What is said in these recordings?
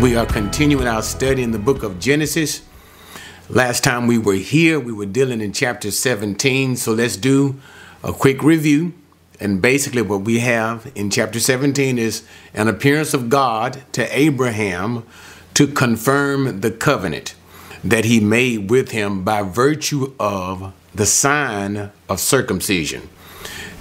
we are continuing our study in the book of Genesis. Last time we were here, we were dealing in chapter 17. So let's do a quick review. And basically, what we have in chapter 17 is an appearance of God to Abraham to confirm the covenant that he made with him by virtue of the sign of circumcision.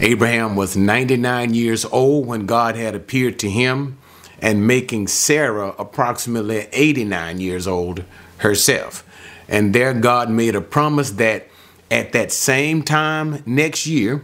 Abraham was 99 years old when God had appeared to him and making Sarah approximately 89 years old herself. And there, God made a promise that at that same time next year,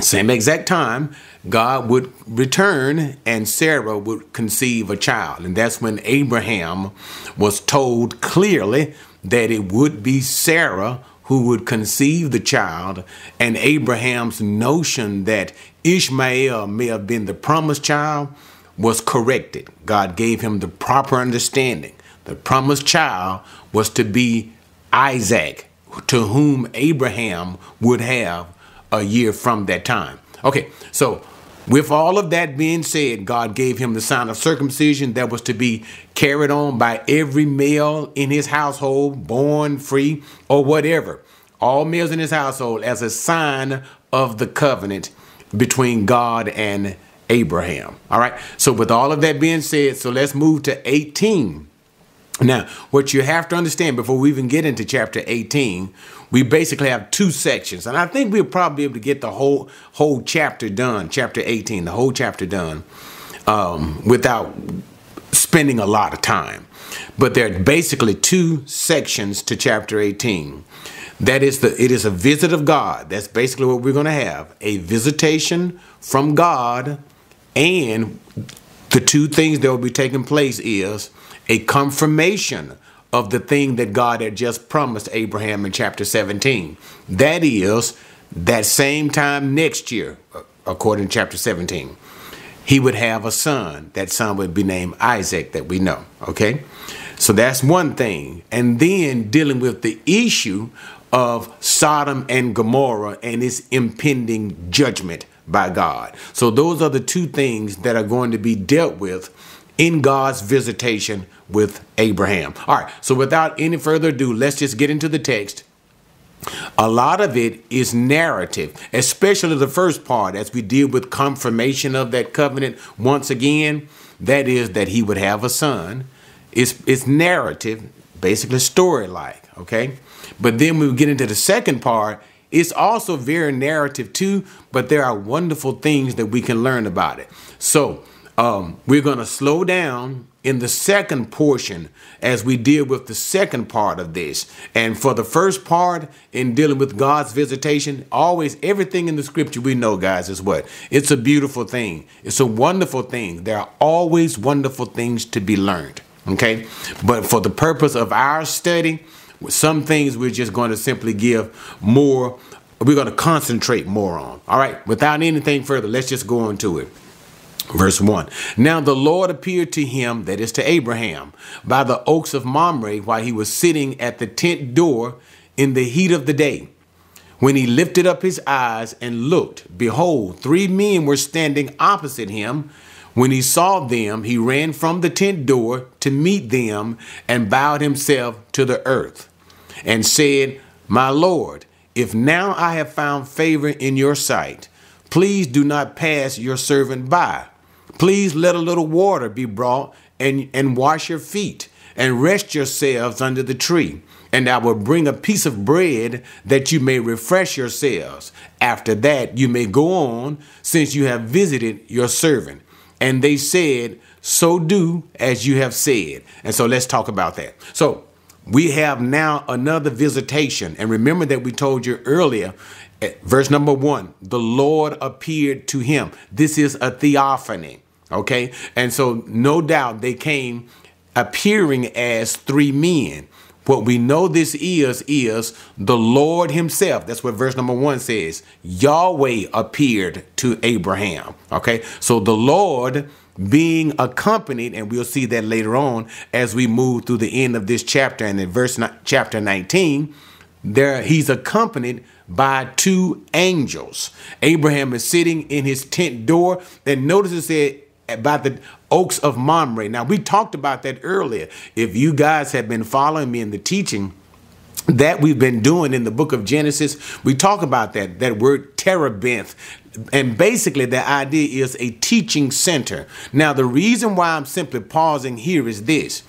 same exact time, God would return and Sarah would conceive a child. And that's when Abraham was told clearly that it would be Sarah who would conceive the child. And Abraham's notion that Ishmael may have been the promised child was corrected. God gave him the proper understanding. The promised child was to be Isaac, to whom Abraham would have a year from that time. Okay, so with all of that being said, God gave him the sign of circumcision that was to be carried on by every male in his household, born free or whatever. All males in his household as a sign of the covenant between God and Abraham. All right. So, with all of that being said, so let's move to 18. Now, what you have to understand before we even get into chapter 18, we basically have two sections, and I think we'll probably be able to get the whole whole chapter done, chapter 18, the whole chapter done, um, without spending a lot of time. But there are basically two sections to chapter 18. That is the it is a visit of God. That's basically what we're going to have. A visitation from God and the two things that will be taking place is a confirmation of the thing that God had just promised Abraham in chapter 17. That is, that same time next year, according to chapter 17, he would have a son. That son would be named Isaac, that we know. Okay? So that's one thing. And then dealing with the issue of Sodom and Gomorrah and its impending judgment by God. So those are the two things that are going to be dealt with in God's visitation with Abraham. All right, so without any further ado, let's just get into the text. A lot of it is narrative, especially the first part as we deal with confirmation of that covenant once again. That is, that he would have a son. It's, it's narrative, basically story like, okay? But then we get into the second part, it's also very narrative too, but there are wonderful things that we can learn about it. So um, we're going to slow down in the second portion as we deal with the second part of this. And for the first part, in dealing with God's visitation, always everything in the scripture we know, guys, is what? It's a beautiful thing. It's a wonderful thing. There are always wonderful things to be learned. Okay? But for the purpose of our study, some things we're just going to simply give more, we're going to concentrate more on. All right, without anything further, let's just go on to it. Verse 1 Now the Lord appeared to him, that is to Abraham, by the oaks of Mamre while he was sitting at the tent door in the heat of the day. When he lifted up his eyes and looked, behold, three men were standing opposite him. When he saw them, he ran from the tent door to meet them and bowed himself to the earth and said, My Lord, if now I have found favor in your sight, please do not pass your servant by. Please let a little water be brought and, and wash your feet and rest yourselves under the tree. And I will bring a piece of bread that you may refresh yourselves. After that, you may go on, since you have visited your servant. And they said, So do as you have said. And so let's talk about that. So we have now another visitation. And remember that we told you earlier, eh, verse number one, the Lord appeared to him. This is a theophany. Okay. And so no doubt they came appearing as three men. What we know this is, is the Lord Himself. That's what verse number one says. Yahweh appeared to Abraham. Okay. So the Lord being accompanied, and we'll see that later on as we move through the end of this chapter and in verse chapter 19, there he's accompanied by two angels. Abraham is sitting in his tent door, and notice it said about the oaks of Mamre. Now we talked about that earlier. If you guys have been following me in the teaching that we've been doing in the book of Genesis, we talk about that that word terebinth. And basically, the idea is a teaching center. Now, the reason why I'm simply pausing here is this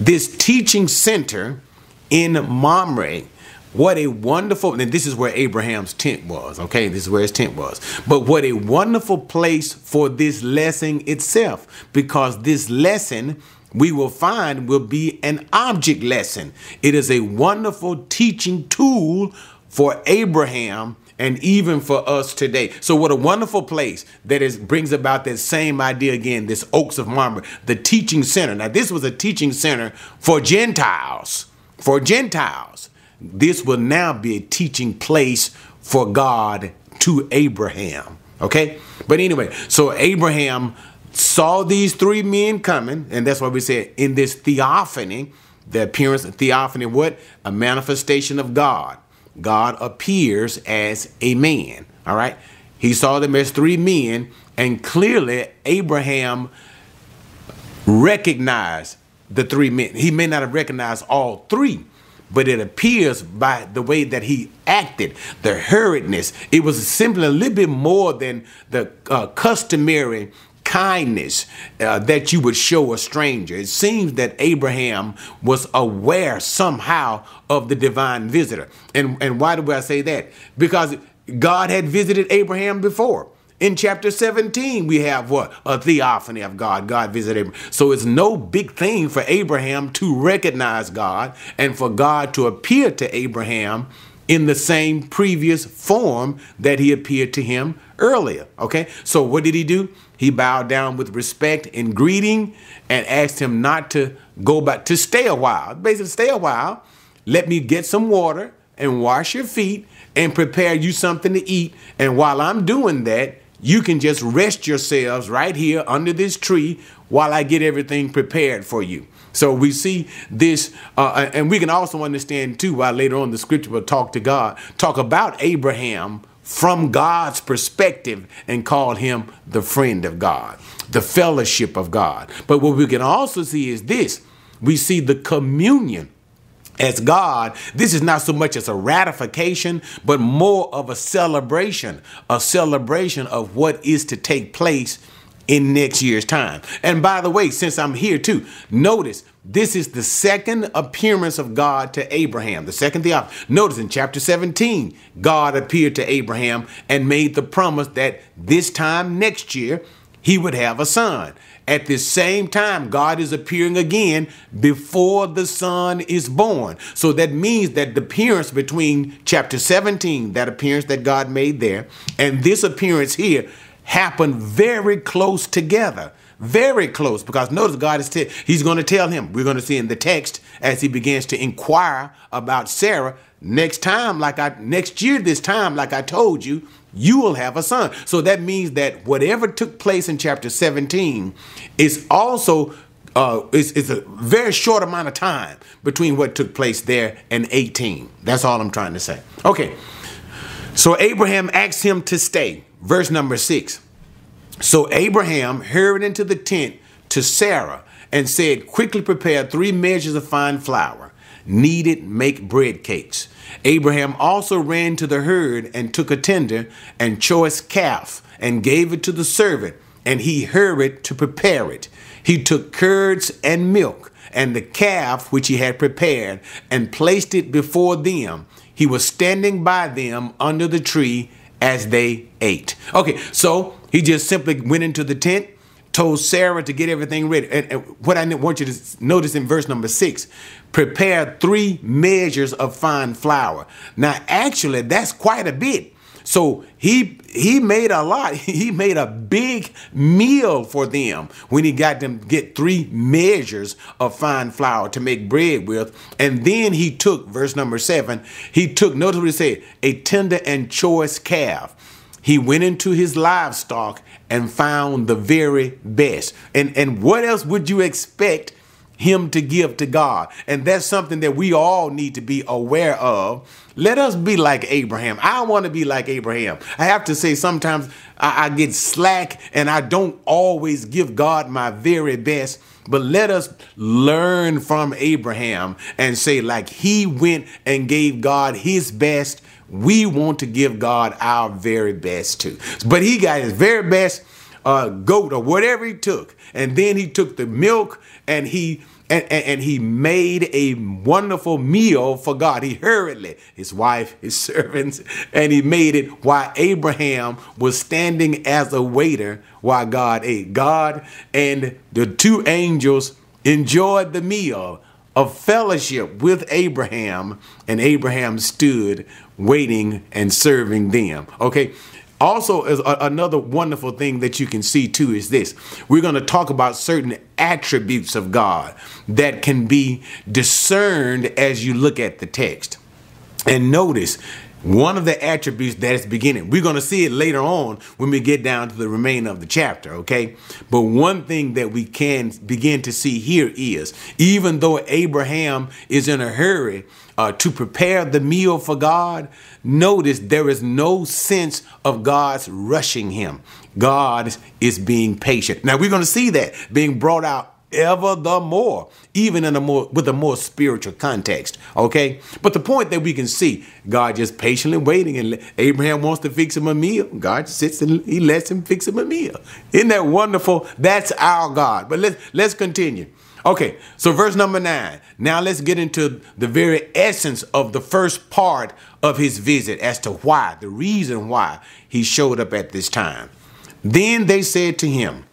this teaching center in Mamre what a wonderful, and this is where Abraham's tent was, okay? This is where his tent was. But what a wonderful place for this lesson itself, because this lesson we will find will be an object lesson. It is a wonderful teaching tool for Abraham and even for us today. So what a wonderful place that is brings about that same idea again, this Oaks of Mamre, the teaching center. Now this was a teaching center for Gentiles, for Gentiles. This will now be a teaching place for God to Abraham. Okay? But anyway, so Abraham saw these three men coming, and that's why we said in this theophany, the appearance of theophany, what? A manifestation of God. God appears as a man. All right? He saw them as three men, and clearly Abraham recognized the three men. He may not have recognized all three, but it appears by the way that he acted, the hurriedness. It was simply a little bit more than the uh, customary kindness uh, that you would show a stranger. It seems that Abraham was aware somehow of the divine visitor. And, and why do I say that? Because God had visited Abraham before. In chapter 17, we have what? A theophany of God. God visited Abraham. So it's no big thing for Abraham to recognize God and for God to appear to Abraham in the same previous form that he appeared to him earlier. Okay? So what did he do? He bowed down with respect and greeting and asked him not to go back, to stay a while. Basically, stay a while. Let me get some water and wash your feet and prepare you something to eat. And while I'm doing that, you can just rest yourselves right here under this tree while I get everything prepared for you. So we see this, uh, uh, and we can also understand too, why later on the scripture will talk to God, talk about Abraham from God's perspective and called him the friend of God, the fellowship of God. But what we can also see is this we see the communion as God, this is not so much as a ratification, but more of a celebration, a celebration of what is to take place in next year's time. And by the way, since I'm here too, notice this is the second appearance of God to Abraham, the second theophany. Notice in chapter 17, God appeared to Abraham and made the promise that this time next year he would have a son. At the same time, God is appearing again before the son is born. So that means that the appearance between chapter 17, that appearance that God made there, and this appearance here happened very close together. Very close, because notice God is He's going to tell him. We're going to see in the text as he begins to inquire about Sarah. Next time, like I next year, this time, like I told you, you will have a son. So that means that whatever took place in chapter 17 is also uh, it's, it's a very short amount of time between what took place there and 18. That's all I'm trying to say. Okay. So Abraham asked him to stay. Verse number six. So Abraham hurried into the tent to Sarah and said, Quickly prepare three measures of fine flour. Knead it, make bread cakes. Abraham also ran to the herd and took a tender and choice calf and gave it to the servant, and he hurried to prepare it. He took curds and milk and the calf which he had prepared and placed it before them. He was standing by them under the tree as they ate. Okay, so he just simply went into the tent, told Sarah to get everything ready. And, and, what I want you to notice in verse number six prepare three measures of fine flour. Now, actually, that's quite a bit. So he he made a lot. He made a big meal for them when he got them get three measures of fine flour to make bread with. And then he took verse number seven. He took notice what he said: a tender and choice calf. He went into his livestock and found the very best. And and what else would you expect him to give to God. And that's something that we all need to be aware of. Let us be like Abraham. I want to be like Abraham. I have to say, sometimes I, I get slack and I don't always give God my very best. But let us learn from Abraham and say, like he went and gave God his best, we want to give God our very best too. But he got his very best uh, goat or whatever he took. And then he took the milk and he and, and, and, he made a wonderful meal for God. He hurriedly, his wife, his servants, and he made it while Abraham was standing as a waiter while God ate. God and the two angels enjoyed the meal of fellowship with Abraham, and Abraham stood waiting and serving them. Okay, also, a, another wonderful thing that you can see too is this we're going to talk about certain attributes of God that can be discerned as you look at the text. And notice one of the attributes that is beginning. We're going to see it later on when we get down to the remainder of the chapter, okay? But one thing that we can begin to see here is even though Abraham is in a hurry uh, to prepare the meal for God, notice there is no sense of God's rushing him. God is being patient. Now we're going to see that being brought out ever the more, even in a more with a more spiritual context. Okay, but the point that we can see, God just patiently waiting, and Abraham wants to fix him a meal. God sits and he lets him fix him a meal. Isn't that wonderful? That's our God. But let's let's continue. Okay, so verse number nine. Now let's get into the very essence of the first part of his visit as to why, the reason why he showed up at this time. Then they said to him,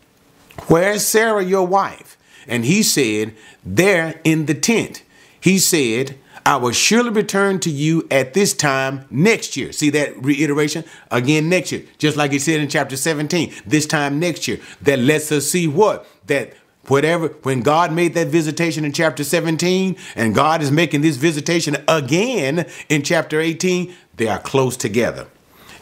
Where's Sarah, your wife? And he said, There in the tent. He said, I will surely return to you at this time next year. See that reiteration? Again, next year. Just like he said in chapter 17, this time next year. That lets us see what? That whatever, when God made that visitation in chapter 17, and God is making this visitation again in chapter 18, they are close together.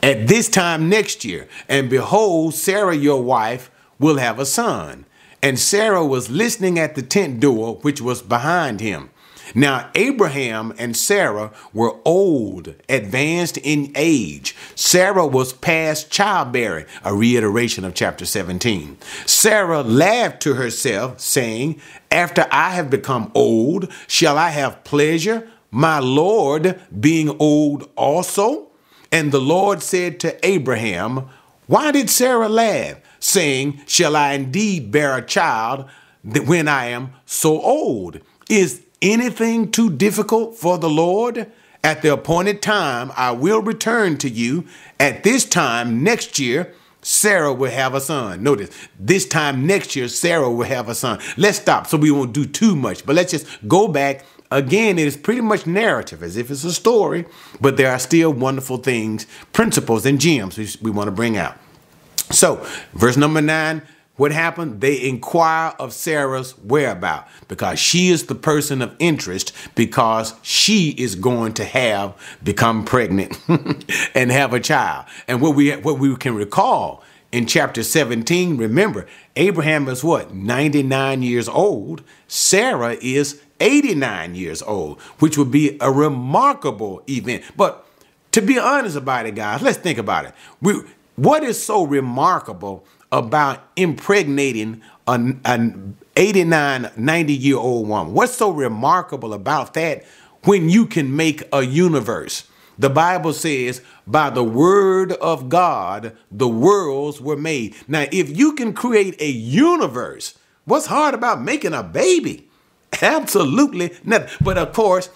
At this time next year, and behold, Sarah, your wife, will have a son and Sarah was listening at the tent door, which was behind him. Now, Abraham and Sarah were old, advanced in age. Sarah was past childbearing, a reiteration of chapter 17. Sarah laughed to herself, saying, After I have become old, shall I have pleasure, my Lord being old also? And the Lord said to Abraham, Why did Sarah laugh? saying, Shall I indeed bear a child when I am so old? Is anything too difficult for the Lord? At the appointed time, I will return to you. At this time next year, Sarah will have a son. Notice, this time next year, Sarah will have a son. Let's stop so we won't do too much, but let's just go back. Again, it is pretty much narrative as if it's a story, but there are still wonderful things, principles, and gems we, we want to bring out. So, verse number nine, what happened? They inquire of Sarah's whereabout because she is the person of interest because she is going to have become pregnant and have a child. And what we what we can recall in chapter 17, remember, Abraham is what? 99 years old. Sarah is 89 years old, which would be a remarkable event. But to be honest about it, guys, let's think about it. We what is so remarkable about impregnating an, an 89, 90 year old woman? What's so remarkable about that when you can make a universe? The Bible says, by the word of God, the worlds were made. Now, if you can create a universe, what's hard about making a baby? Absolutely nothing. But of course,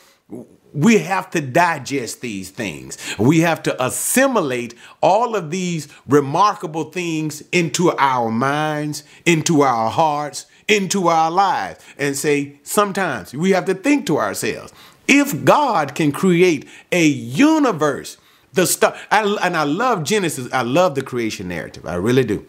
we have to digest these things. We have to assimilate all of these remarkable things into our minds, into our hearts, into our lives, and say, sometimes we have to think to ourselves if God can create a universe, the stuff, and I love Genesis, I love the creation narrative, I really do.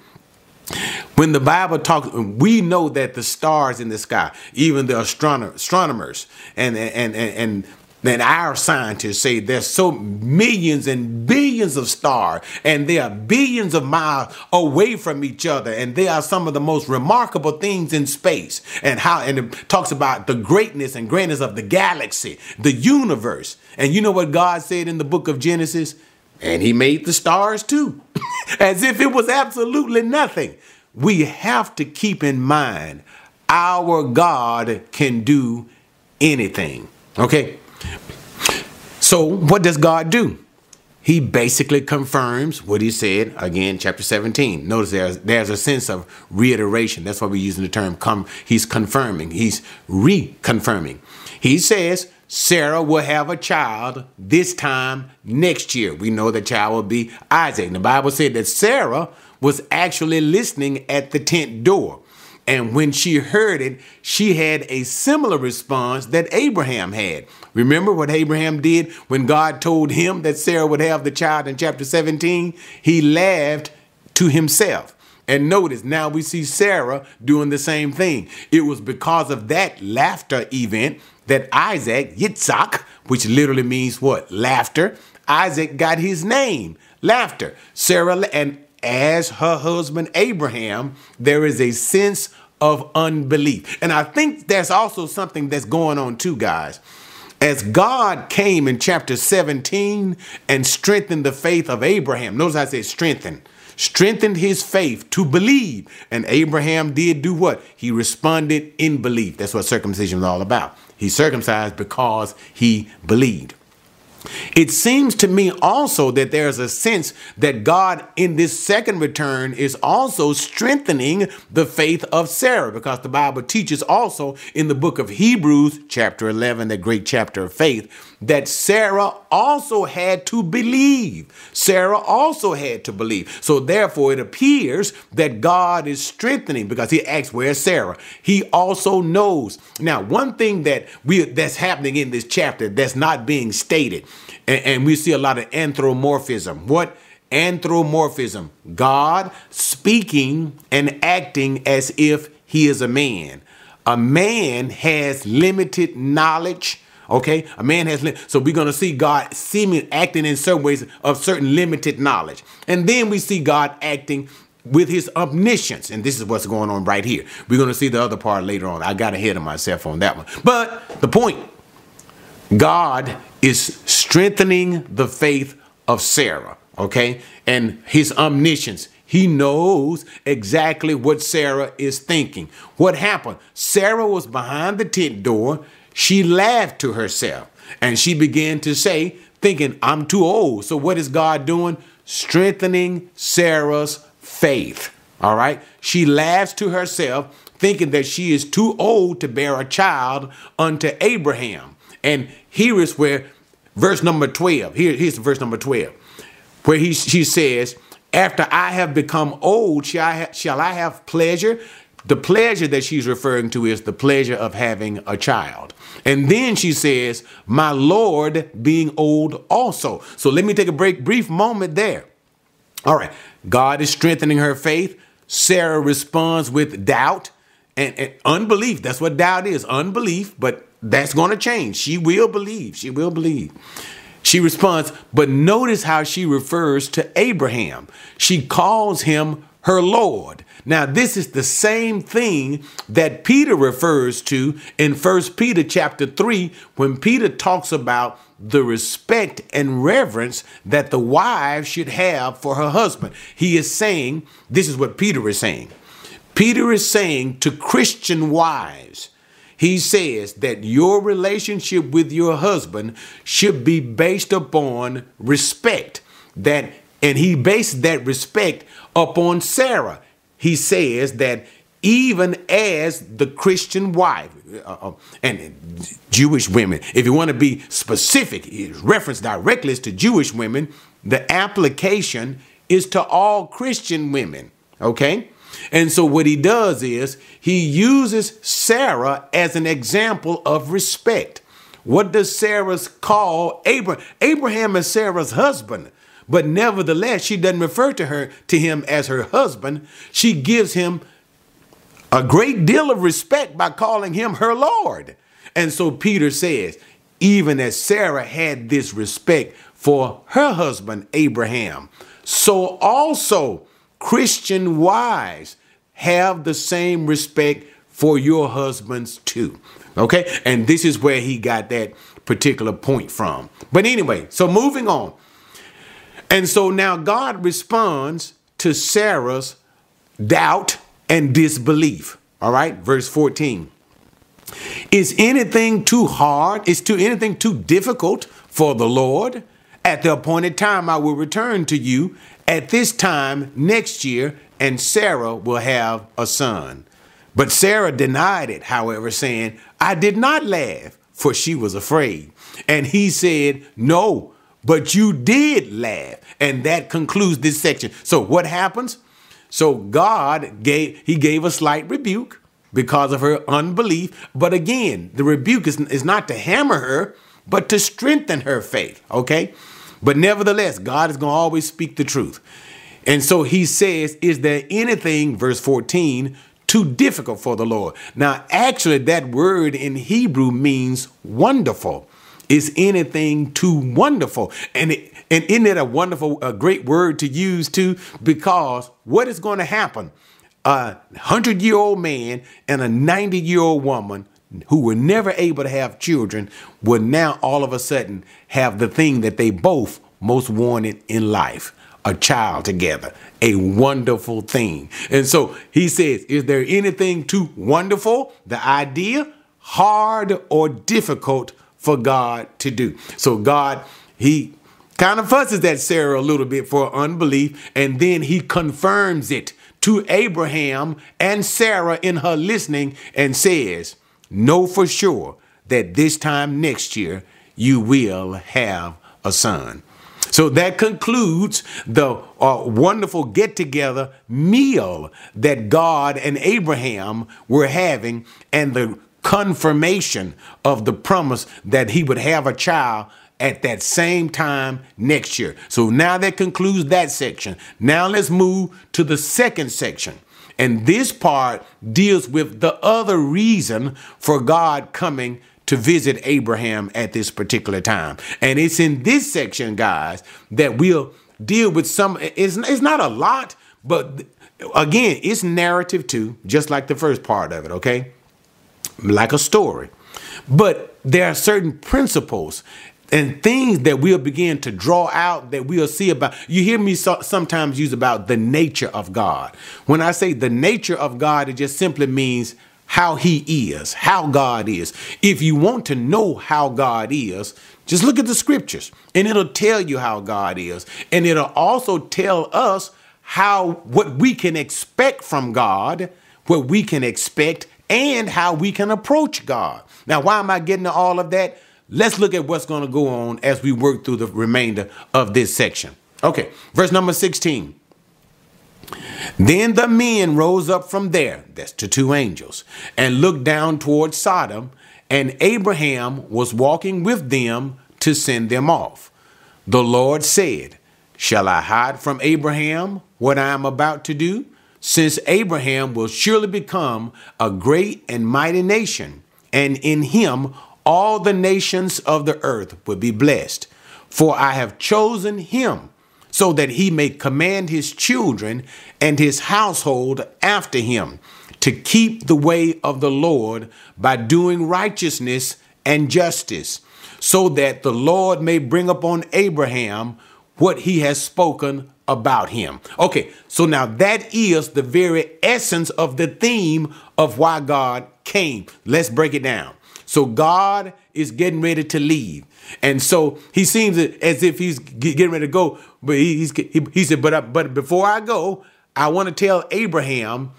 When the Bible talks, we know that the stars in the sky, even the astronomers and and and, and then our scientists say there's so millions and billions of stars and they are billions of miles away from each other and they are some of the most remarkable things in space. And how and it talks about the greatness and grandness of the galaxy the universe. And you know what god said in the book of genesis? And he made the stars too as if it was absolutely nothing. We have to keep in mind our god can do anything. Okay so, what does God do? He basically confirms what he said again, chapter 17. Notice there's, there's a sense of reiteration. That's why we're using the term come. He's confirming, he's reconfirming. He says, Sarah will have a child this time next year. We know the child will be Isaac. And the Bible said that Sarah was actually listening at the tent door. And when she heard it, she had a similar response that Abraham had. Remember what Abraham did when God told him that Sarah would have the child in chapter 17? He laughed to himself. And notice now we see Sarah doing the same thing. It was because of that laughter event that Isaac, Yitzhak, which literally means what? Laughter. Isaac got his name, laughter. Sarah, and as her husband Abraham, there is a sense of unbelief. And I think that's also something that's going on too, guys. As God came in chapter 17 and strengthened the faith of Abraham, notice I said strengthened, strengthened his faith to believe. And Abraham did do what? He responded in belief. That's what circumcision is all about. He circumcised because he believed. It seems to me also that there's a sense that God in this second return is also strengthening the faith of Sarah because the Bible teaches also in the book of Hebrews, chapter 11, that great chapter of faith, that Sarah also had to believe. Sarah also had to believe. So therefore, it appears that God is strengthening because he asks, Where's Sarah? He also knows. Now, one thing that we that's happening in this chapter that's not being stated, and, and we see a lot of anthropomorphism. What? Anthropomorphism. God speaking and acting as if he is a man. A man has limited knowledge Okay, a man has so we're gonna see God seeming acting in certain ways of certain limited knowledge, and then we see God acting with His omniscience, and this is what's going on right here. We're gonna see the other part later on. I got ahead of myself on that one, but the point: God is strengthening the faith of Sarah. Okay, and His omniscience. He knows exactly what Sarah is thinking. What happened? Sarah was behind the tent door. She laughed to herself and she began to say, thinking, I'm too old. So, what is God doing? Strengthening Sarah's faith. All right. She laughs to herself, thinking that she is too old to bear a child unto Abraham. And here is where verse number 12, here, here's verse number 12, where he, she says, After I have become old, shall I, ha- shall I have pleasure? The pleasure that she's referring to is the pleasure of having a child. And then she says, My Lord being old also. So let me take a break, brief moment there. All right. God is strengthening her faith. Sarah responds with doubt and, and unbelief. That's what doubt is unbelief, but that's going to change. She will believe. She will believe. She responds, but notice how she refers to Abraham. She calls him her Lord. Now, this is the same thing that Peter refers to in 1 Peter chapter 3 when Peter talks about the respect and reverence that the wife should have for her husband. He is saying, this is what Peter is saying. Peter is saying to Christian wives, he says that your relationship with your husband should be based upon respect. That and he based that respect upon Sarah. He says that even as the Christian wife uh, uh, and Jewish women, if you want to be specific, reference directly to Jewish women, the application is to all Christian women. Okay? And so what he does is he uses Sarah as an example of respect. What does Sarah's call Abraham? Abraham is Sarah's husband. But nevertheless, she doesn't refer to her to him as her husband. She gives him a great deal of respect by calling him her Lord. And so Peter says, even as Sarah had this respect for her husband Abraham, so also Christian wives have the same respect for your husbands too. Okay? And this is where he got that particular point from. But anyway, so moving on. And so now God responds to Sarah's doubt and disbelief. All right, verse 14. Is anything too hard? Is to anything too difficult for the Lord? At the appointed time, I will return to you at this time next year, and Sarah will have a son. But Sarah denied it, however, saying, I did not laugh, for she was afraid. And he said, No, but you did laugh. And that concludes this section. So what happens? So God gave he gave a slight rebuke because of her unbelief. But again, the rebuke is, is not to hammer her, but to strengthen her faith. Okay? But nevertheless, God is going to always speak the truth. And so he says, Is there anything, verse 14, too difficult for the Lord? Now, actually, that word in Hebrew means wonderful. Is anything too wonderful? And it, and isn't it a wonderful, a great word to use too? Because what is going to happen? A hundred year old man and a 90 year old woman who were never able to have children would now all of a sudden have the thing that they both most wanted in life a child together. A wonderful thing. And so he says, Is there anything too wonderful? The idea, hard or difficult for God to do. So God, he kind of fusses at Sarah a little bit for unbelief, and then he confirms it to Abraham and Sarah in her listening and says, Know for sure that this time next year you will have a son. So that concludes the uh, wonderful get together meal that God and Abraham were having and the confirmation of the promise that he would have a child at that same time next year. So now that concludes that section. Now let's move to the second section. And this part deals with the other reason for God coming to visit Abraham at this particular time. And it's in this section, guys, that we'll deal with some, it's, it's not a lot, but again, it's narrative too, just like the first part of it, okay? Like a story. But there are certain principles and things that we'll begin to draw out that we'll see about. You hear me so, sometimes use about the nature of god. When i say the nature of god it just simply means how he is how god is. If you want to know how god is just look at the scriptures and it'll tell you how god is. And it'll also tell us how what we can expect from god what we can expect and how we can approach god. Now why am i getting to all of that Let's look at what's going to go on as we work through the remainder of this section. Okay, verse number 16. Then the men rose up from there, that's to two angels, and looked down toward Sodom, and Abraham was walking with them to send them off. The Lord said, Shall I hide from Abraham what I am about to do? Since Abraham will surely become a great and mighty nation, and in him all the nations of the earth will be blessed. For I have chosen him so that he may command his children and his household after him to keep the way of the Lord by doing righteousness and justice, so that the Lord may bring upon Abraham what he has spoken about him. Okay, so now that is the very essence of the theme of why God came. Let's break it down. So God is getting ready to leave. And so he seems as if he's getting ready to go, but he's, he, he said, but, I, but before I go, I want to tell Abraham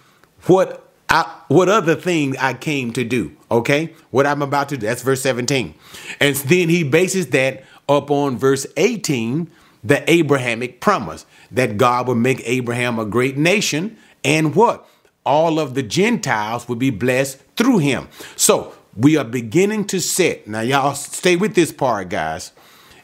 what I, what other thing I came to do. Okay, what I'm about to do. That's verse 17, and then he bases that up on verse 18, the Abrahamic promise that God would make Abraham a great nation, and what all of the Gentiles would be blessed through him. So we are beginning to set, now y'all stay with this part, guys,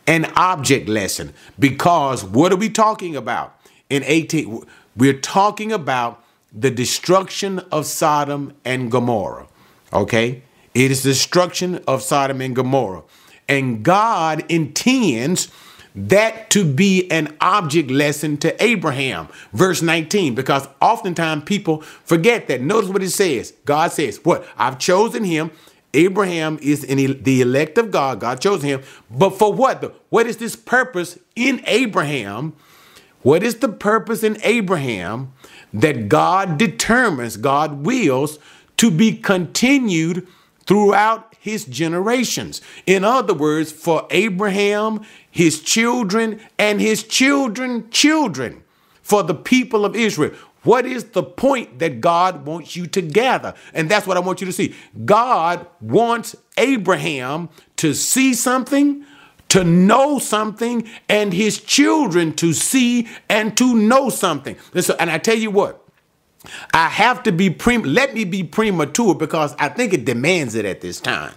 an object lesson. Because what are we talking about? In 18, we're talking about the destruction of Sodom and Gomorrah. Okay? It is destruction of Sodom and Gomorrah. And God intends that to be an object lesson to Abraham. Verse 19, because oftentimes people forget that. Notice what it says. God says, What? I've chosen him. Abraham is in the elect of God. God chose him. But for what? What is this purpose in Abraham? What is the purpose in Abraham that God determines, God wills to be continued throughout his generations? In other words, for Abraham, his children, and his children, children, for the people of Israel. What is the point that God wants you to gather? And that's what I want you to see. God wants Abraham to see something, to know something, and his children to see and to know something. And, so, and I tell you what, I have to be pre let me be premature because I think it demands it at this time.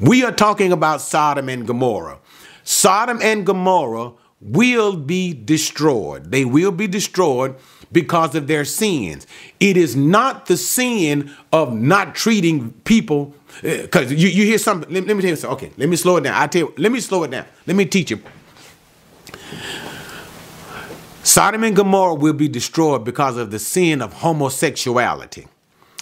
We are talking about Sodom and Gomorrah. Sodom and Gomorrah will be destroyed. They will be destroyed because of their sins. It is not the sin of not treating people eh, because you, you hear something. Let, let, me tell you something. Okay, let me slow it down. I tell you, let me slow it down. Let me teach you. Sodom and Gomorrah will be destroyed because of the sin of homosexuality.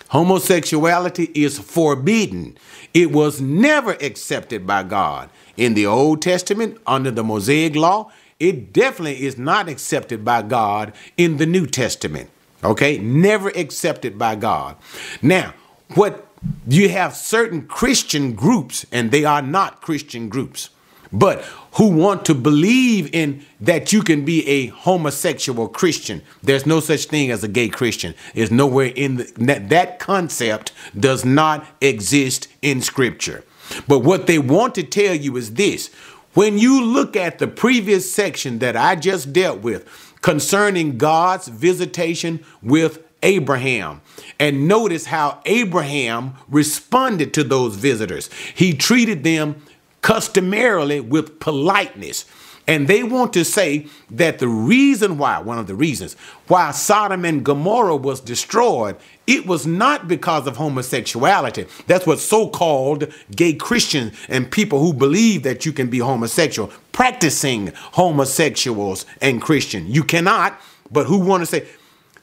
Homosexuality is forbidden. It was never accepted by God. In the Old Testament, under the Mosaic law, it definitely is not accepted by God in the New Testament. Okay? Never accepted by God. Now, what you have certain Christian groups, and they are not Christian groups, but who want to believe in that you can be a homosexual Christian. There's no such thing as a gay Christian. There's nowhere in the, that, that concept does not exist in Scripture. But what they want to tell you is this when you look at the previous section that I just dealt with concerning God's visitation with Abraham, and notice how Abraham responded to those visitors, he treated them customarily with politeness. And they want to say that the reason why, one of the reasons why Sodom and Gomorrah was destroyed, it was not because of homosexuality. That's what so called gay Christians and people who believe that you can be homosexual, practicing homosexuals and Christian. You cannot, but who want to say,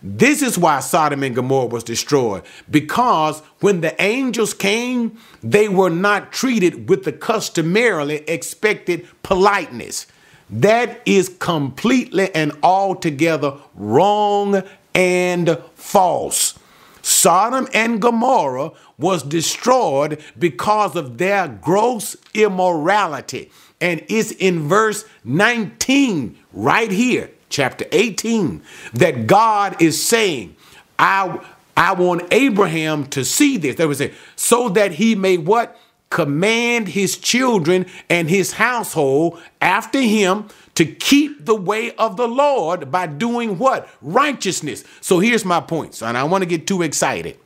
this is why Sodom and Gomorrah was destroyed. Because when the angels came, they were not treated with the customarily expected politeness. That is completely and altogether wrong and false. Sodom and Gomorrah was destroyed because of their gross immorality. And it's in verse 19 right here, chapter 18, that God is saying, I, I want Abraham to see this. They would say, so that he may what? Command his children and his household after him to keep the way of the Lord by doing what? Righteousness. So here's my point, son. I want to get too excited.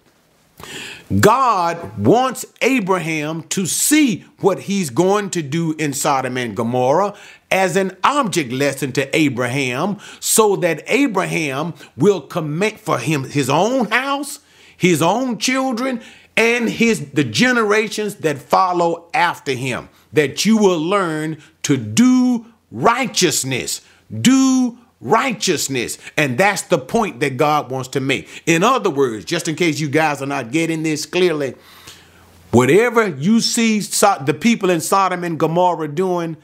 God wants Abraham to see what he's going to do in Sodom and Gomorrah as an object lesson to Abraham so that Abraham will commit for him his own house, his own children, and his the generations that follow after him that you will learn to do righteousness do righteousness. And that's the point that God wants to make. In other words just in case you guys are not getting this clearly whatever you see the people in Sodom and Gomorrah doing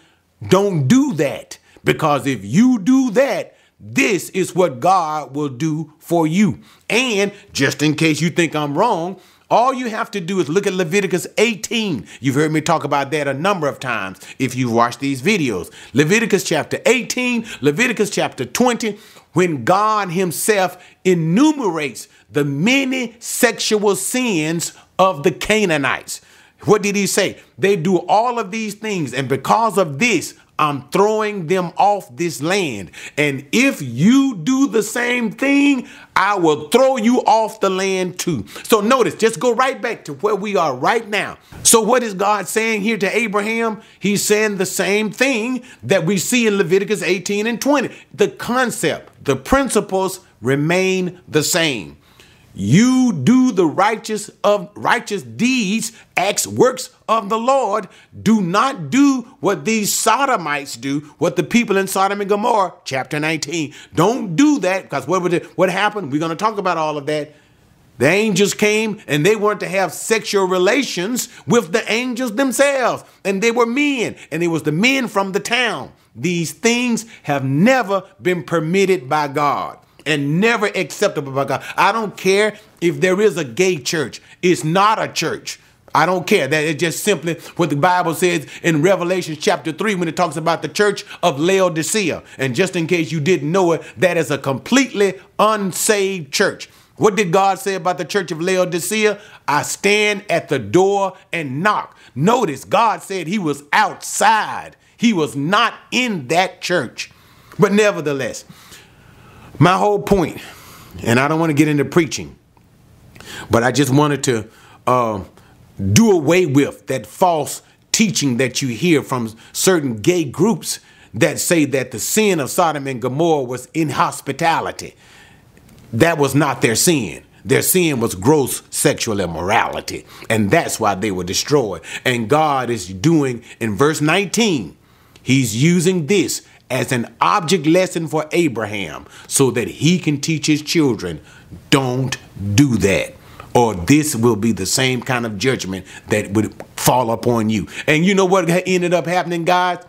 don't do that. Because if you do that this is what God will do for you. And just in case you think I'm wrong, all you have to do is look at Leviticus 18. You've heard me talk about that a number of times if you've watched these videos. Leviticus chapter 18, Leviticus chapter 20, when God Himself enumerates the many sexual sins of the Canaanites. What did He say? They do all of these things, and because of this, I'm throwing them off this land. And if you do the same thing, I will throw you off the land too. So notice, just go right back to where we are right now. So, what is God saying here to Abraham? He's saying the same thing that we see in Leviticus 18 and 20. The concept, the principles remain the same. You do the righteous of righteous deeds, acts, works of the Lord. Do not do what these sodomites do, what the people in Sodom and Gomorrah, chapter 19. Don't do that because what would it, what happened? We're going to talk about all of that. The angels came and they wanted to have sexual relations with the angels themselves. And they were men, and it was the men from the town. These things have never been permitted by God and never acceptable by God. I don't care if there is a gay church, it's not a church. I don't care. That is just simply what the Bible says in Revelation chapter 3 when it talks about the church of Laodicea. And just in case you didn't know it, that is a completely unsaved church. What did God say about the church of Laodicea? I stand at the door and knock. Notice God said he was outside, he was not in that church. But nevertheless, my whole point, and I don't want to get into preaching, but I just wanted to uh, do away with that false teaching that you hear from certain gay groups that say that the sin of Sodom and Gomorrah was inhospitality. That was not their sin. Their sin was gross sexual immorality, and that's why they were destroyed. And God is doing in verse 19, He's using this as an object lesson for Abraham so that he can teach his children don't do that or this will be the same kind of judgment that would fall upon you. And you know what ended up happening, guys?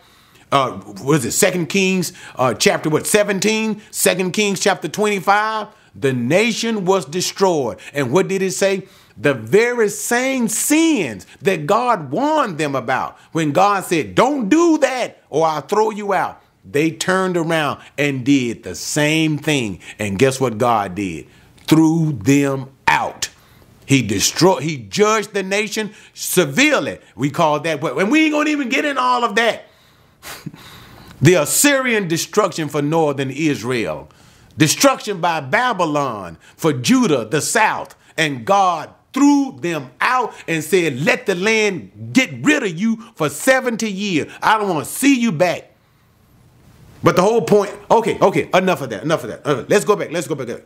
Uh, was it Second Kings uh, chapter what 17? Second Kings chapter 25. The nation was destroyed. And what did it say? The very same sins that God warned them about when God said, Don't do that or I'll throw you out. They turned around and did the same thing. And guess what God did? Threw them out. He destroyed, he judged the nation severely. We call that, and we ain't gonna even get in all of that. the Assyrian destruction for northern Israel, destruction by Babylon for Judah, the south, and God threw them out and said, Let the land get rid of you for 70 years. I don't want to see you back. But the whole point, okay, okay, enough of that, enough of that. Uh, let's go back, let's go back.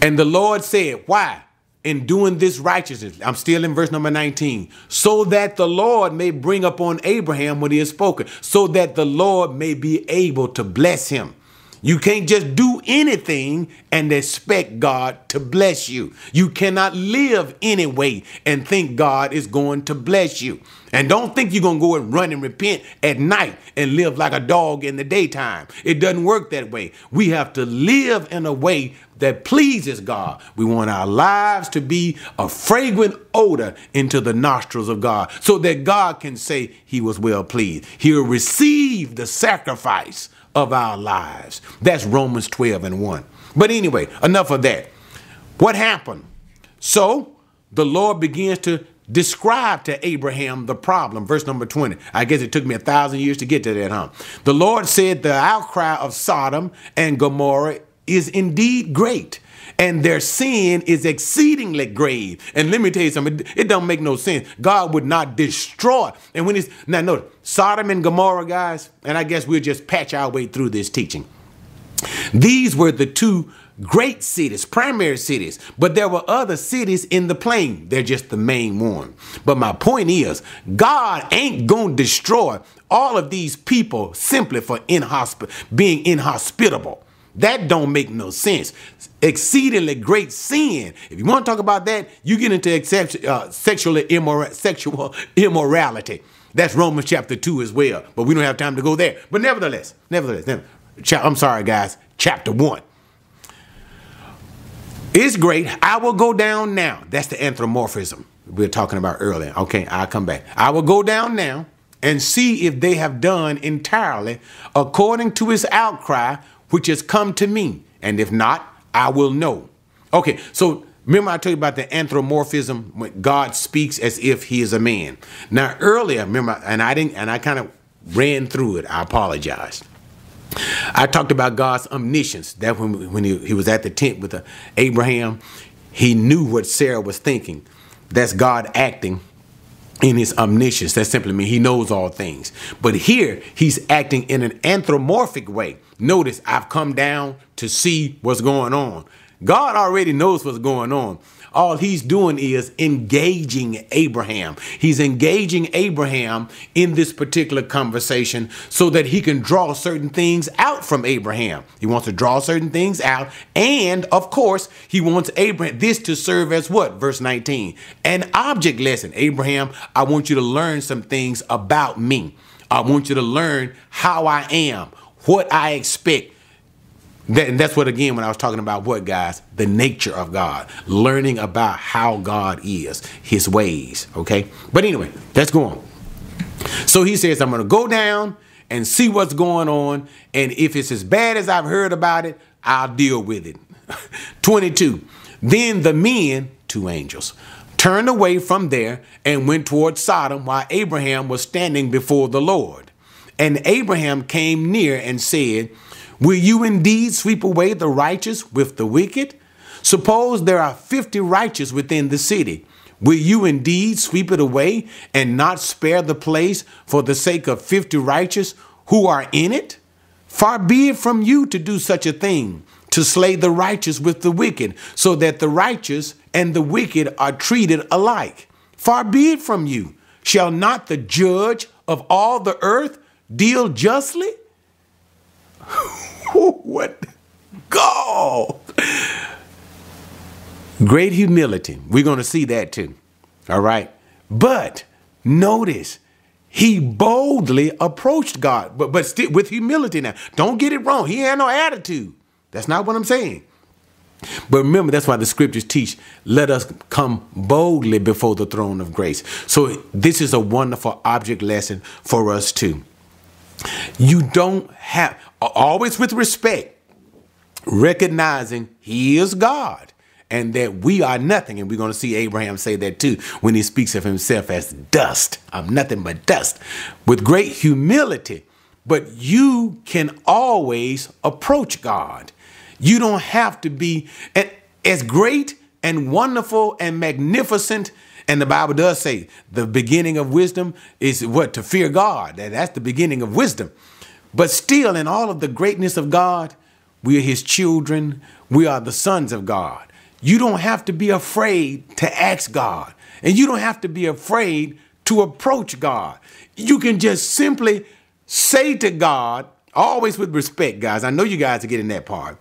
And the Lord said, Why? In doing this righteousness, I'm still in verse number 19, so that the Lord may bring upon Abraham what he has spoken, so that the Lord may be able to bless him. You can't just do anything and expect God to bless you. You cannot live anyway and think God is going to bless you. And don't think you're going to go and run and repent at night and live like a dog in the daytime. It doesn't work that way. We have to live in a way that pleases God. We want our lives to be a fragrant odor into the nostrils of God so that God can say he was well pleased. He'll receive the sacrifice of our lives. That's Romans 12 and 1. But anyway, enough of that. What happened? So the Lord begins to describe to Abraham the problem. Verse number 20. I guess it took me a thousand years to get to that, huh? The Lord said, The outcry of Sodom and Gomorrah is indeed great and their sin is exceedingly grave. And let me tell you something, it, it don't make no sense. God would not destroy. And when it's now note Sodom and Gomorrah, guys, and I guess we'll just patch our way through this teaching. These were the two great cities, primary cities, but there were other cities in the plain. They're just the main one. But my point is, God ain't going to destroy all of these people simply for being inhospitable. That don't make no sense. Exceedingly great sin. If you want to talk about that, you get into except, uh, sexual, immor- sexual immorality. That's Romans chapter 2 as well. But we don't have time to go there. But nevertheless, nevertheless, nevertheless I'm sorry, guys, chapter 1. It's great. I will go down now. That's the anthropomorphism we were talking about earlier. Okay, I'll come back. I will go down now and see if they have done entirely according to his outcry which has come to me. And if not, I will know. Okay, so remember I told you about the anthropomorphism when God speaks as if he is a man. Now earlier, remember, and I didn't, and I kind of ran through it. I apologize. I talked about God's omniscience. That when when he, he was at the tent with uh, Abraham, he knew what Sarah was thinking. That's God acting in his omniscience. That simply means he knows all things. But here he's acting in an anthropomorphic way. Notice I've come down to see what's going on. God already knows what's going on. All he's doing is engaging Abraham. He's engaging Abraham in this particular conversation so that he can draw certain things out from Abraham. He wants to draw certain things out. And of course, he wants Abraham this to serve as what? Verse 19 an object lesson. Abraham, I want you to learn some things about me. I want you to learn how I am, what I expect that, and that's what, again, when I was talking about what, guys? The nature of God, learning about how God is, his ways, okay? But anyway, let's go on. So he says, I'm going to go down and see what's going on. And if it's as bad as I've heard about it, I'll deal with it. 22. Then the men, two angels, turned away from there and went toward Sodom while Abraham was standing before the Lord. And Abraham came near and said, Will you indeed sweep away the righteous with the wicked? Suppose there are 50 righteous within the city. Will you indeed sweep it away and not spare the place for the sake of 50 righteous who are in it? Far be it from you to do such a thing, to slay the righteous with the wicked, so that the righteous and the wicked are treated alike. Far be it from you. Shall not the judge of all the earth deal justly? what God! Great humility. We're going to see that too. All right. But notice he boldly approached God, but, but still with humility now. Don't get it wrong. He had no attitude. That's not what I'm saying. But remember, that's why the scriptures teach let us come boldly before the throne of grace. So, this is a wonderful object lesson for us too. You don't have, always with respect, recognizing He is God and that we are nothing. And we're going to see Abraham say that too when he speaks of himself as dust. I'm nothing but dust. With great humility. But you can always approach God. You don't have to be as great and wonderful and magnificent and the Bible does say the beginning of wisdom is what? To fear God. That's the beginning of wisdom. But still, in all of the greatness of God, we are his children. We are the sons of God. You don't have to be afraid to ask God. And you don't have to be afraid to approach God. You can just simply say to God, always with respect, guys. I know you guys are getting that part.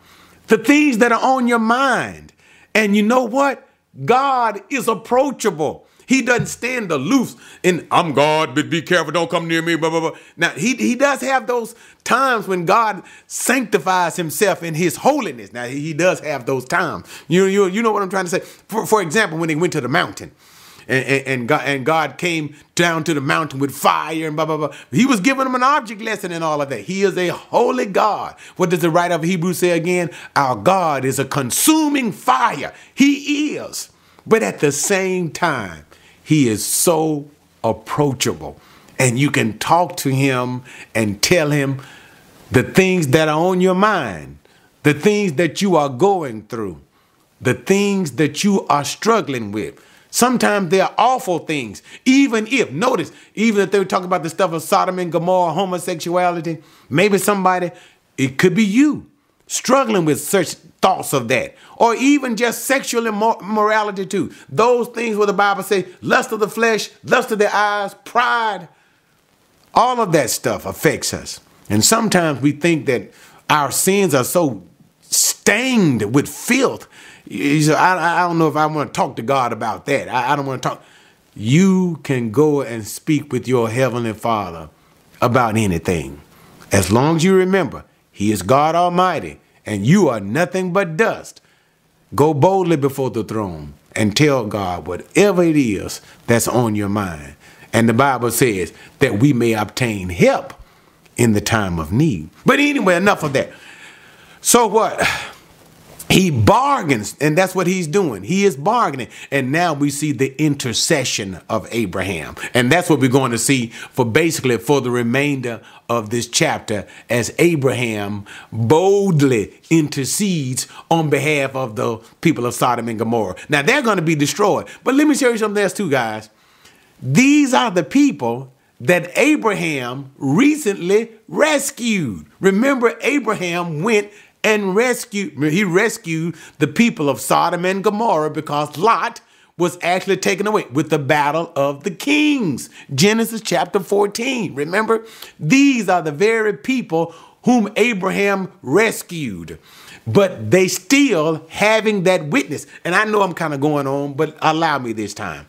The things that are on your mind. And you know what? God is approachable. He doesn't stand aloof and I'm God, but be careful, don't come near me, blah, blah, blah. Now, he, he does have those times when God sanctifies himself in his holiness. Now, he, he does have those times. You, you, you know what I'm trying to say? For, for example, when he went to the mountain and, and, and, God, and God came down to the mountain with fire and blah, blah, blah. He was giving them an object lesson and all of that. He is a holy God. What does the writer of Hebrews say again? Our God is a consuming fire. He is. But at the same time, he is so approachable. And you can talk to him and tell him the things that are on your mind, the things that you are going through, the things that you are struggling with. Sometimes they're awful things. Even if, notice, even if they were talking about the stuff of Sodom and Gomorrah, homosexuality, maybe somebody, it could be you struggling with such thoughts of that. Or even just sexual immorality too. Those things where the Bible says lust of the flesh, lust of the eyes, pride, all of that stuff affects us. And sometimes we think that our sins are so stained with filth I, I don't know if I want to talk to God about that. I, I don't want to talk. You can go and speak with your Heavenly Father about anything. As long as you remember, He is God Almighty and you are nothing but dust. Go boldly before the throne and tell God whatever it is that's on your mind. And the Bible says that we may obtain help in the time of need. But anyway, enough of that. So what? He bargains and that's what he's doing. He is bargaining. And now we see the intercession of abraham. And that's what we're going to see for basically for the remainder of this chapter as abraham boldly intercedes on behalf of the people of sodom and gomorrah. Now they're going to be destroyed. But let me show you something else too guys. These are the people that abraham recently rescued. Remember abraham went and rescued, he rescued the people of Sodom and Gomorrah because Lot was actually taken away with the battle of the kings. Genesis chapter 14. Remember, these are the very people whom Abraham rescued. But they still having that witness. And I know I'm kind of going on, but allow me this time.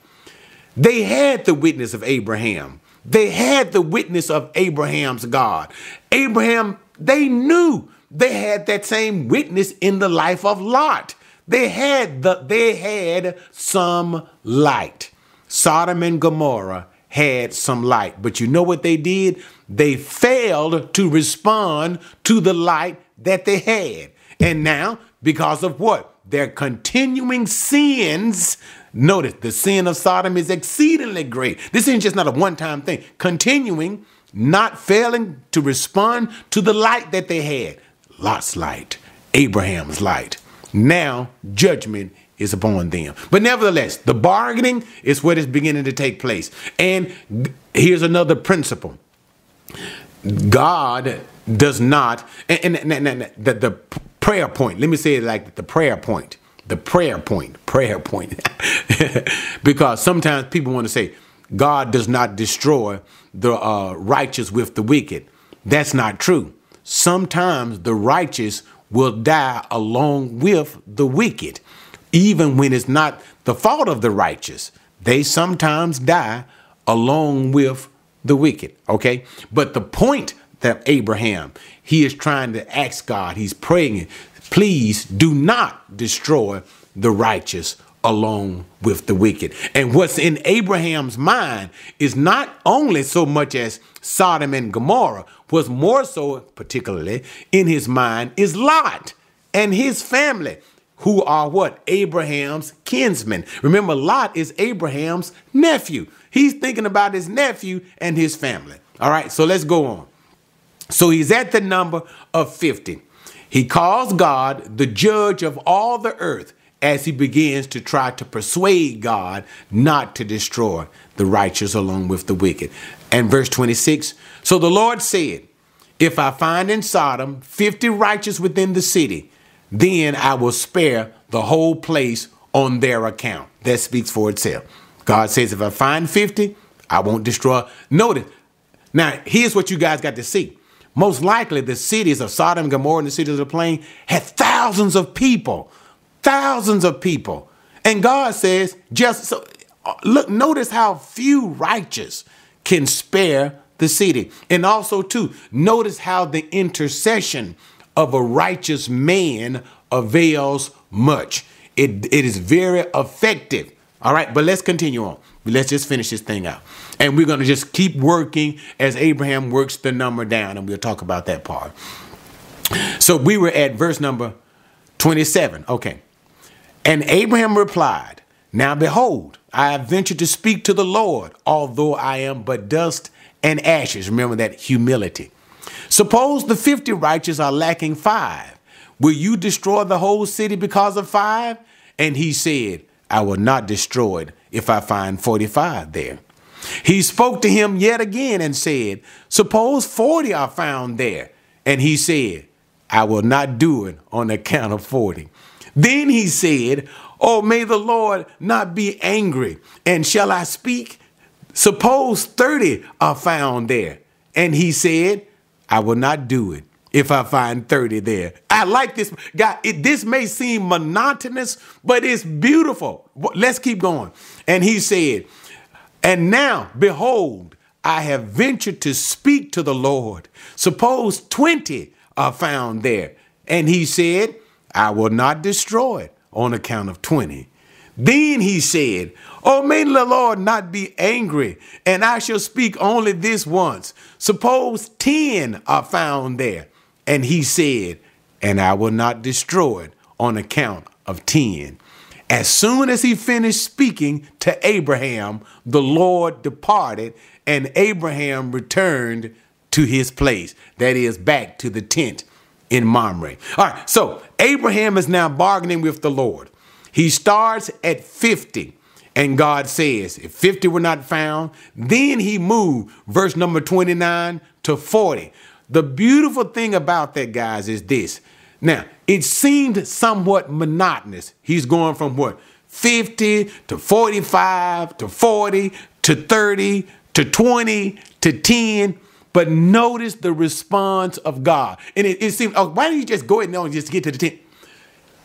They had the witness of Abraham. They had the witness of Abraham's God. Abraham, they knew they had that same witness in the life of Lot. They had the they had some light. Sodom and Gomorrah had some light. But you know what they did? They failed to respond to the light that they had. And now, because of what? Their continuing sins. Notice the sin of Sodom is exceedingly great. This isn't just not a one time thing. Continuing, not failing to respond to the light that they had Lot's light, Abraham's light. Now, judgment is upon them. But nevertheless, the bargaining is what is beginning to take place. And here's another principle God does not, and, and, and, and the, the prayer point, let me say it like the prayer point, the prayer point, prayer point. because sometimes people want to say, God does not destroy the uh, righteous with the wicked. That's not true. Sometimes the righteous will die along with the wicked, even when it's not the fault of the righteous. They sometimes die along with the wicked. Okay. But the point that Abraham, he is trying to ask God, he's praying, please do not destroy the righteous along with the wicked. And what's in Abraham's mind is not only so much as Sodom and Gomorrah, what's more so, particularly in his mind, is Lot and his family, who are what? Abraham's kinsmen. Remember, Lot is Abraham's nephew. He's thinking about his nephew and his family. All right, so let's go on. So he's at the number of 50. He calls God the judge of all the earth as he begins to try to persuade God not to destroy the righteous along with the wicked. And verse 26 So the Lord said, If I find in Sodom 50 righteous within the city, then I will spare the whole place on their account. That speaks for itself. God says, If I find 50, I won't destroy. Notice, now here's what you guys got to see. Most likely, the cities of Sodom Gomorrah and the cities of the plain had thousands of people, thousands of people. And God says, just so, uh, look, notice how few righteous can spare the city. And also, too, notice how the intercession of a righteous man avails much. It, it is very effective. All right, but let's continue on. Let's just finish this thing out. And we're going to just keep working as Abraham works the number down, and we'll talk about that part. So we were at verse number 27. Okay. And Abraham replied, Now behold, I have ventured to speak to the Lord, although I am but dust and ashes. Remember that humility. Suppose the 50 righteous are lacking five. Will you destroy the whole city because of five? And he said, I will not destroy it if I find 45 there. He spoke to him yet again and said, Suppose 40 are found there. And he said, I will not do it on account of 40. Then he said, Oh, may the Lord not be angry. And shall I speak? Suppose 30 are found there. And he said, I will not do it if I find 30 there. I like this. God, it, this may seem monotonous, but it's beautiful. Let's keep going. And he said, And now, behold, I have ventured to speak to the Lord. Suppose 20 are found there. And he said, I will not destroy it on account of 20. Then he said, Oh, may the Lord not be angry, and I shall speak only this once. Suppose 10 are found there. And he said, And I will not destroy it on account of 10. As soon as he finished speaking to Abraham, the Lord departed, and Abraham returned to his place. That is, back to the tent in Mamre. All right, so Abraham is now bargaining with the Lord. He starts at 50, and God says, if 50 were not found, then he moved, verse number 29 to 40. The beautiful thing about that, guys, is this. Now, it seemed somewhat monotonous. He's going from what? 50 to 45 to 40 to 30 to 20 to 10. But notice the response of God. And it, it oh, why don't you just go ahead and just get to the 10?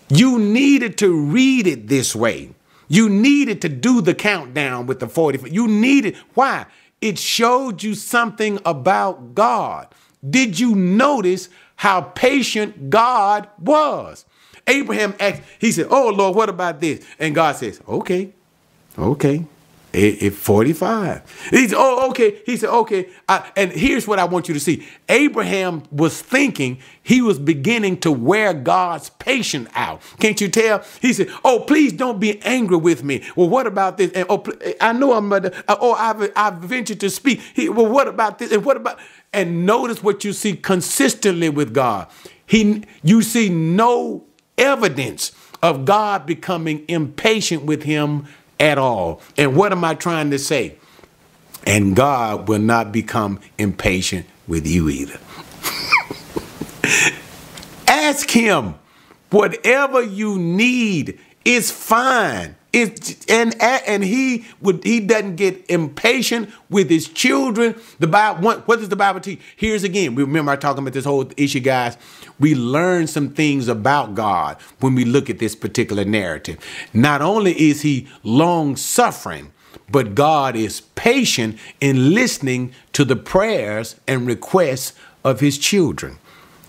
You needed to read it this way. You needed to do the countdown with the 40. You needed, why? It showed you something about God. Did you notice how patient God was? Abraham asked, he said, Oh Lord, what about this? And God says, Okay, okay, at 45. He said, Oh, okay. He said, Okay. I, and here's what I want you to see Abraham was thinking he was beginning to wear God's patience out. Can't you tell? He said, Oh, please don't be angry with me. Well, what about this? And oh, I know I'm, uh, oh, I've, I've ventured to speak. He, well, what about this? And what about, and notice what you see consistently with God. He, you see no evidence of God becoming impatient with him at all. And what am I trying to say? And God will not become impatient with you either. Ask Him. Whatever you need is fine. It, and and he would he doesn't get impatient with his children. The Bible, what, what does the Bible teach? Here's again. We remember I talking about this whole issue, guys. We learn some things about God when we look at this particular narrative. Not only is he long suffering, but God is patient in listening to the prayers and requests of his children.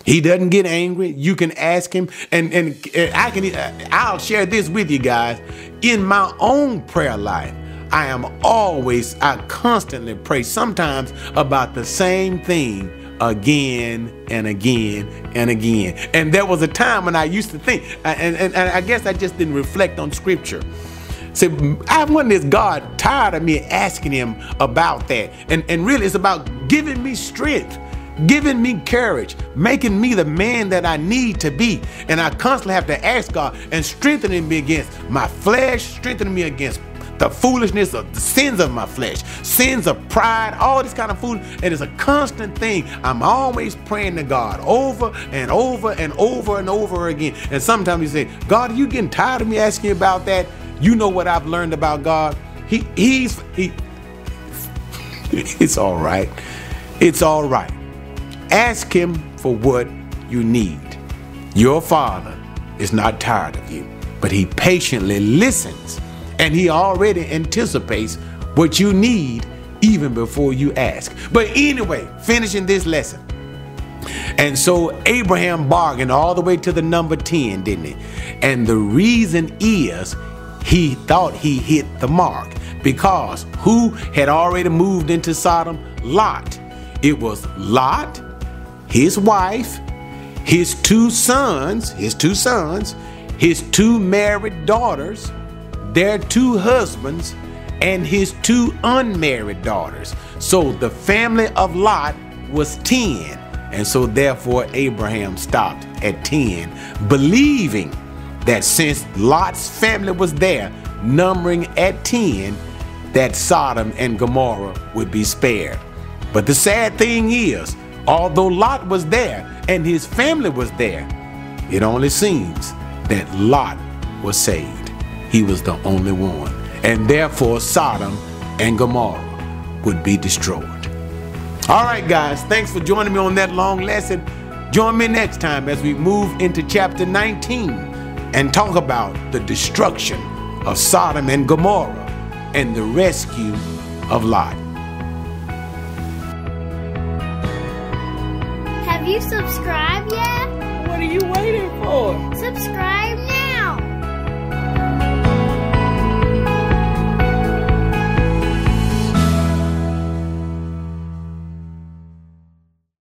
He doesn't get angry. You can ask him, and, and I can. I'll share this with you guys. In my own prayer life, I am always, I constantly pray. Sometimes about the same thing again and again and again. And there was a time when I used to think, and, and, and I guess I just didn't reflect on Scripture. So I wonder is God tired of me asking him about that? And and really, it's about giving me strength giving me courage, making me the man that I need to be. And I constantly have to ask God and strengthening me against my flesh, strengthening me against the foolishness of the sins of my flesh, sins of pride, all this kind of food. And it's a constant thing. I'm always praying to God over and over and over and over again. And sometimes you say, God, are you getting tired of me asking you about that? You know what I've learned about God? He he's he it's all right. It's all right. Ask Him for what you need. Your Father is not tired of you, but He patiently listens and He already anticipates what you need even before you ask. But anyway, finishing this lesson. And so Abraham bargained all the way to the number 10, didn't he? And the reason is he thought he hit the mark because who had already moved into Sodom? Lot. It was Lot his wife, his two sons, his two sons, his two married daughters, their two husbands, and his two unmarried daughters. So the family of Lot was 10. And so therefore Abraham stopped at 10, believing that since Lot's family was there, numbering at 10, that Sodom and Gomorrah would be spared. But the sad thing is, Although Lot was there and his family was there, it only seems that Lot was saved. He was the only one. And therefore, Sodom and Gomorrah would be destroyed. All right, guys, thanks for joining me on that long lesson. Join me next time as we move into chapter 19 and talk about the destruction of Sodom and Gomorrah and the rescue of Lot. Have you subscribed yet? What are you waiting for? Subscribe